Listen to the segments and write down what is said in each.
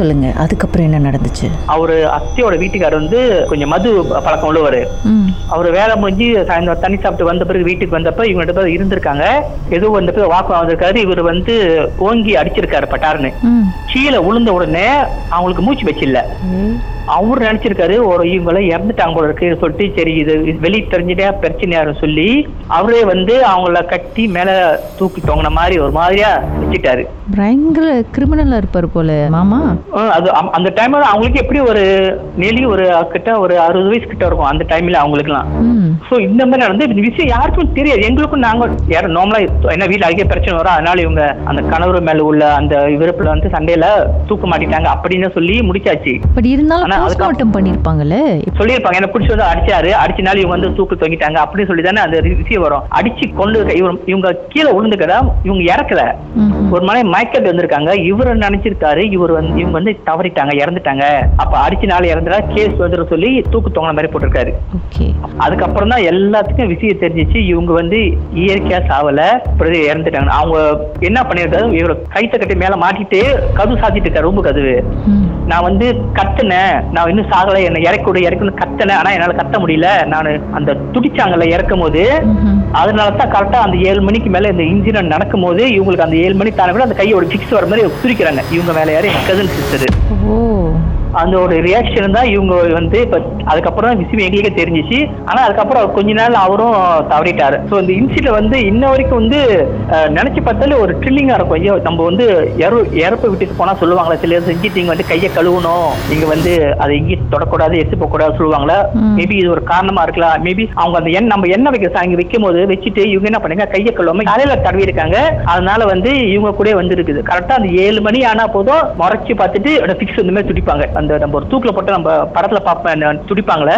சொல்லுங்க அதுக்கப்புறம் என்ன நடந்துச்சு? அவரு அத்தையோட வீட்டுக்காரர் வந்து கொஞ்சம் மது பழக்கம் உள்ளவர். அவர் வேலை முடிஞ்சு சாயந்தரம் தண்ணி சாப்பிட்டு வந்த பிறகு வீட்டுக்கு வந்தப்ப இவங்க பேரும் இருந்திருக்காங்க. ஏதோ வந்தப்ப வாக்கு வந்திருக்காரு இவர் வந்து ஓங்கி அடிச்சிருக்காரு பட்டாருன்னு. கீழே விழுந்த உடனே அவங்களுக்கு மூச்சு வச்சில்ல. அவர் நினைச்சிருக்காரு ஒரு இவங்கள இறந்துட்டாங்க போல இருக்கு சொல்லிட்டு சரி இது வெளியே தெரிஞ்சுட்டா பிரச்சனையாரு சொல்லி அவரே வந்து அவங்கள கட்டி மேல தூக்கி தொங்கின மாதிரி ஒரு மாதிரியா வச்சுட்டாரு பயங்கர கிரிமினலா இருப்பார் போல மாமா. அது அந்த டைம்ல அவங்களுக்கு எப்படி ஒரு நெலி ஒரு கிட்ட ஒரு அறுபது வயசு கிட்ட இருக்கும் அந்த டைம்ல அவங்களுக்குலாம் ம். சோ இந்த மாதிரி நடந்து இந்த விஷயம் யாருக்கும் தெரியாது. எங்களுக்கும் நாங்க யாரும் நார்மலா என்ன வீட்டுல அதிக பிரச்சனை வரும் அதனால இவங்க அந்த கணவர் மேல உள்ள அந்த விருப்புல வந்து சண்டையில தூக்க மாட்டிட்டாங்க அப்படின்னு சொல்லி முடிச்சாச்சு. பட் இருந்தாலும் போஸ்ட்மார்ட்டம் பண்ணிருப்பாங்கல்ல? சொல்லியிருப்பாங்க. என்ன பிடிச்சி வந்து அடிச்சாரு. அடிச்சனால இவங்க வந்து தூக்கு தொங்கிட்டாங்க. அப்படின்னு சொல்லி தானே அந்த விஷயம் வரும். அடிச்சு கொண்டு இவங்க கீழே விழுந்துக்கதா? இவங்க இறக்கல. ஒரு மனை மயக்கத்து வந்திருக்காங்க. இவர் நினைச்சிருக்காரு. இவர் வந்து இவங்க வந்து தவறிட்டாங்க. இறந்துட்டாங்க. அப்ப அடிச்சனால இறந்துடா கேஸ் வந்துடும் சொல்லி தூக்கு தொங்கின மாதிரி போட்டிருக்காரு. அதுக்கப்புறம் தான் எல்லாத்துக்கும் விஷயம் தெரிஞ்சிச்சு. இவங்க வந்து இயற்கையா சாவல. பிறகு இறந்துட்டாங்க. அவங்க என்ன பண்ணிருக்காரு இவர கைத்த கட்டி மேல மாட்டிட்டு கதவு சாத்திட்டு இருக்காரு. ரொம்ப கதவு. நான் வந்து கத்துனேன் நான் இன்னும் சாகல. என்ன இறக்கூட இறக்கணும் கத்துனேன் ஆனா என்னால கத்த முடியல. நான் அந்த துடிச்சாங்கல்ல இறக்கும் போது. அதனால தான் கரெக்டா அந்த ஏழு மணிக்கு மேல இந்த இன்சிடென்ட் நடக்கும் போது இவங்களுக்கு அந்த ஏழு மணி தானே கூட அந்த கையோட ஃபிக்ஸ் வர மாதிரி துடிக்கிறாங்க இவங்க மேல யாரு? என் கதன் சிஸ்டர் அந்த ஒரு ரியாக்ஷன் தான் இவங்க வந்து இப்ப அதுக்கப்புறம் விஷயம் எங்களுக்கே தெரிஞ்சிச்சு. ஆனா அதுக்கப்புறம் கொஞ்ச நாள் அவரும் தவறிட்டாரு. ஸோ இந்த இன்சிடென்ட் வந்து இன்ன வரைக்கும் வந்து நினைச்சு பார்த்தாலே ஒரு ட்ரில்லிங்கா இருக்கும். ஐயோ நம்ம வந்து இற இறப்பு விட்டுட்டு போனா சொல்லுவாங்களா? சில பேர் செஞ்சுட்டு நீங்க வந்து கையை கழுவணும். நீங்க வந்து அதை எங்கேயும் தொடக்கூடாது எடுத்து போக கூடாது சொல்லுவாங்களா. மேபி இது ஒரு காரணமா இருக்கலாம். மேபி அவங்க அந்த எண்ணெய் நம்ம எண்ணெய் வைக்க சாங்கி வைக்கும் போது வச்சுட்டு இவங்க என்ன பண்ணுங்க? கையை கழுவாம தலையில தடவி இருக்காங்க. அதனால வந்து இவங்க கூட வந்து இருக்குது கரெக்டா அந்த ஏழு மணி ஆனா போதும் முறைச்சு பார்த்துட்டு ஃபிக்ஸ் இந்த மாதிரி துடிப்பாங்க. அந்த நம்ம ஒரு தூக்கில போட்டு நம்ம படத்துல பார்ப்பேன் துடிப்பாங்களே.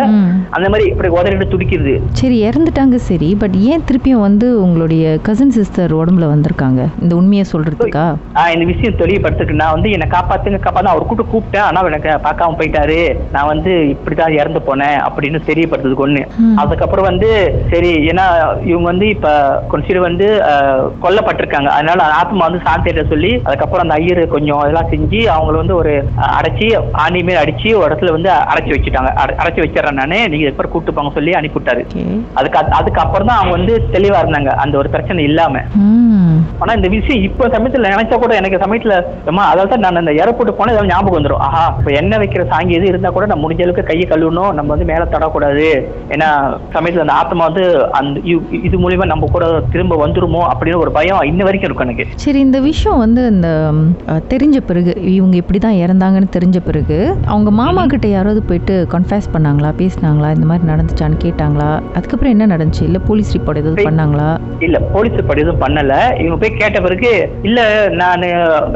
அந்த மாதிரி இப்படி உதறிட்டு துடிக்கிறது சரி இறந்துட்டாங்க சரி பட் ஏன் திருப்பியும் வந்து உங்களுடைய கசின் சிஸ்டர் உடம்புல வந்திருக்காங்க? இந்த உண்மையை சொல்றதுக்கா? இந்த விஷயம் தெளிவுபடுத்துக்கு நான் வந்து என்னை காப்பாத்துங்க காப்பாத்து அவர் கூட்டு கூப்பிட்டேன் ஆனா எனக்கு பார்க்காம போயிட்டாரு. நான் வந்து இப்படிதான் இறந்து போனேன் அப்படின்னு தெரியப்படுத்துறதுக்கு ஒண்ணு. அதுக்கப்புறம் வந்து சரி ஏன்னா இவங்க வந்து இப்ப கொஞ்சம் வந்து கொல்லப்பட்டிருக்காங்க. அதனால ஆத்மா வந்து சாந்திட்ட சொல்லி அதுக்கப்புறம் அந்த ஐயர் கொஞ்சம் இதெல்லாம் செஞ்சு அவங்கள வந்து ஒரு அடைச்சி ஆணி மேல் அடிச்சு ஒரு இடத்துல வந்து அடைச்சி வச்சுட்டாங்க. அடைச்சி வச்சிடறேன் நானு. நீங்க எப்ப கூட்டு போங்க சொல்லி அனுப்பிவிட்டாரு. அதுக்கு அதுக்கப்புறம் தான் அவங்க வந்து தெளிவா இருந்தாங்க. அந்த ஒரு பிரச்சனை இல்லாம. ஆனா இந்த விஷயம் இப்ப சமயத்துல நினைச்சா கூட எனக்கு சமயத்துல அதாவது நான் அந்த ஏர்போர்ட் போனா இதெல்லாம் ஞாபகம் வந்துரும். ஆஹா இப்ப எண்ணெய் வைக்கிற சாங்கி எது இருந்தா கூட நம்ம முடிஞ்ச அளவுக்கு கையை கழுவணும். நம்ம வந்து மேல தடக்கூடாது. ஏன்னா சமயத்துல அந்த ஆத்மா வந்து அந்த இது மூலியமா நம்ம கூட திரும்ப வந்துருமோ அப்படின்னு ஒரு பயம் இன்ன வரைக்கும் இருக்கும் எனக்கு. சரி இந்த விஷயம் வந்து இந்த தெரிஞ்ச பிறகு இவங்க இப்படி தான் இறந்தாங்கன்னு தெரிஞ்ச பிறகு அவங்க மாமா கிட்ட யாராவது போயிட்டு கன்ஃபேஸ் பண்ணாங்களா பேசினாங்களா இந்த மாதிரி நடந்துச்சான்னு கேட்டாங்களா? அதுக்கப்புறம் என்ன நடந்துச்சு? இல்லை போலீஸ் ரிப்போர்ட் ஏதாவது பண்ணாங்களா? இல்ல போலீஸ் படி எதுவும் பண்ணல. இவங்க போய் கேட்ட பிறகு இல்ல நான்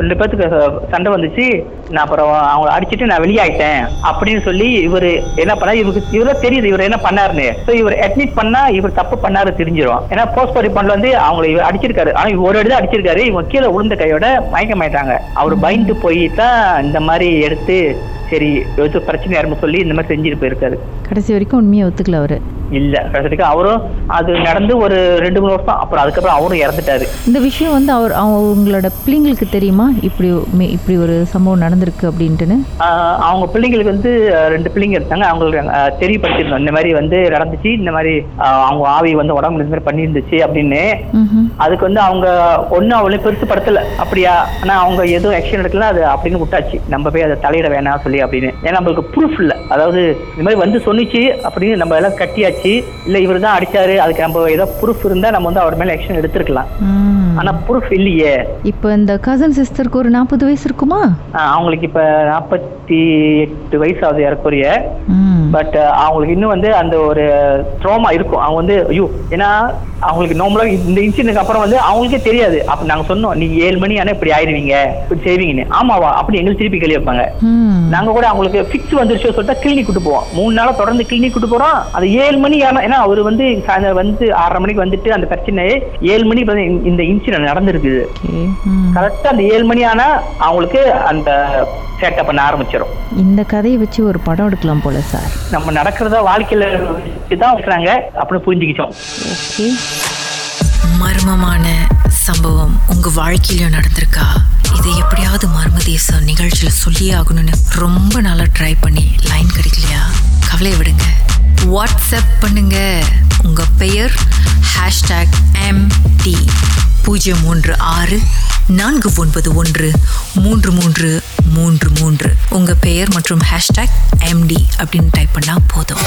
ரெண்டு பேத்துக்கு சண்டை வந்துச்சு. நான் அப்புறம் அவங்க அடிச்சிட்டு நான் வெளியாயிட்டேன் அப்படின்னு சொல்லி இவரு என்ன பண்ணா இவருக்கு இவரே தெரியுது இவர் என்ன பண்ணாருன்னு. So இவர் அட்மிட் பண்ணா இவர் தப்பு பண்ணாரு தெரிஞ்சிடும் ஏன்னா போஸ்ட் ரிப்போர்ட்ல வந்து அவங்களை இவர் அடிச்சிருக்காரு. ஆனா இவர் ஒரு அடி அடிச்சிருக்காரு. இவங்க கீழே விழுந்த கையோட மயக்கமாயிட்டாங்க. அவர் பயந்து போய் தான் இந்த மாதிரி எடுத்து சரி ஏதோ பிரச்சனை யாருன்னு சொல்லி இந்த மாதிரி செஞ்சுட்டு போயிருக்காரு. கடைசி வரைக்கும் உண்மையை ஒத்துக்கல அவரு. இல்ல கடைசிக்கு அவரும் அது நடந்து ஒரு ரெண்டு மூணு வருஷம் அப்புறம் அதுக்கப்புறம் அவரும் இறந்துட்டாரு. இந்த விஷயம் வந்து அவர் அவங்களோட பிள்ளைங்களுக்கு தெரியுமா? இப்படி இப்படி ஒரு சம்பவம் நடந்திருக்கு அப்படின்ட்டுன்னு. அவங்க பிள்ளைங்களுக்கு வந்து ரெண்டு பிள்ளைங்க இருந்தாங்க அவங்களுக்கு தெரியப்படுத்திருந்தோம். இந்த மாதிரி வந்து நடந்துச்சு இந்த மாதிரி அவங்க ஆவி வந்து உடம்புல இந்த மாதிரி பண்ணியிருந்துச்சு அப்படின்னு. அதுக்கு வந்து அவங்க ஒன்றும் அவளே பெருசு படுத்தல அப்படியா? ஆனா அவங்க எதுவும் ஆக்ஷன் எடுக்கல அது அப்படின்னு விட்டாச்சு. நம்ம போய் அதை தலையிட வேணாம் சொல்லி. அப்படின்னு. ஏன்னா நம்மளுக்கு ப்ரூஃப் இல்லை. அதாவது இந்த மாதிரி வந்து சொன்னிச்சு அப்படின்னு நம்ம எல்லாம் கட்டியாச்சு. இல்லை இவர் தான் அடிச்சாரு. அதுக்கு நம்ம ஏதோ ப்ரூஃப் இருந்தா நம்ம வந்து அவர் மேல ஆக்ஷன் எடுத்திருக்கலாம். ம். ஆனா ப்ரூஃப் இல்லையே. இப்போ இந்த கசன் சிஸ்டருக்கு ஒரு நாற்பது வயசு இருக்குமா? அவங்களுக்கு இப்ப நாற்பத்தி எட்டு வயசு ஆகுது ஏறக்குறைய பட் அவங்களுக்கு இன்னும் வந்து அந்த ஒரு ட்ரோமா இருக்கும். அவங்க வந்து ஐயோ ஏன்னா அவங்களுக்கு நார்மலா இந்த இன்சிடென்ட்க்கு அப்புறம் வந்து அவங்களுக்கே தெரியாது. அப்ப நாங்க சொன்னோம் நீங்க ஏழு மணி ஆனா இப்படி ஆயிருவீங்க இப்படி செய்வீங்கன்னு. ஆமாவா? அப்படி எங்களுக்கு திருப்பி கேள்வி வைப்பாங்க. நாங்க கூட அவங்களுக்கு ஃபிக்ஸ் வந்துருச்சு சொல்லிட்டு கிளினிக் கூட்டு போவோம் மூணு நாளா தொடர்ந்து கிளினிக் கூட்டு போறோம் அது ஏழு மணி ஆனா ஏன்னா அவர் வந்து சாயந்தரம் வந்து ஆறரை மணிக்கு வந்துட்டு அந்த பிரச்சனை ஏழு மணிக்கு வந்து இந்த- இன்சிடென்ட் நடந்திருக்குது ஓகே ம் கரெக்டா அந்த ஏழு மணி ஆனா அவங்களுக்கு அந்த சேட்டை பண்ண ஆரம்பிச்சிடும் இந்த கதையை வச்சு ஒரு படம் எடுக்கலாம் போல சார். நம்ம நடக்கிறத வாழ்க்கையில தான் வைக்கிறாங்க. அப்படின்னு புரிஞ்சுக்கிச்சோம். ஓகே. மர்மமான சம்பவம் உங்க வாழ்க்கையிலும் நடந்திருக்கா? இதை எப்படியாவது மர்மதேச நிகழ்ச்சியில் சொல்லியே ஆகணும்னு ரொம்ப நாளாக ட்ரை பண்ணி லைன் கிடைக்கலையா? கவலையை விடுங்க. வாட்ஸ்அப் பண்ணுங்க. உங்க பெயர் ஹேஷ்டாக் எம் டி பூஜ்ஜியம் மூன்று ஆறு நான்கு ஒன்பது ஒன்று மூன்று மூன்று மூன்று மூன்று. உங்க பெயர் மற்றும் ஹேஷ்டாக் எம்டி அப்படின்னு டைப் பண்ணால் போதும்.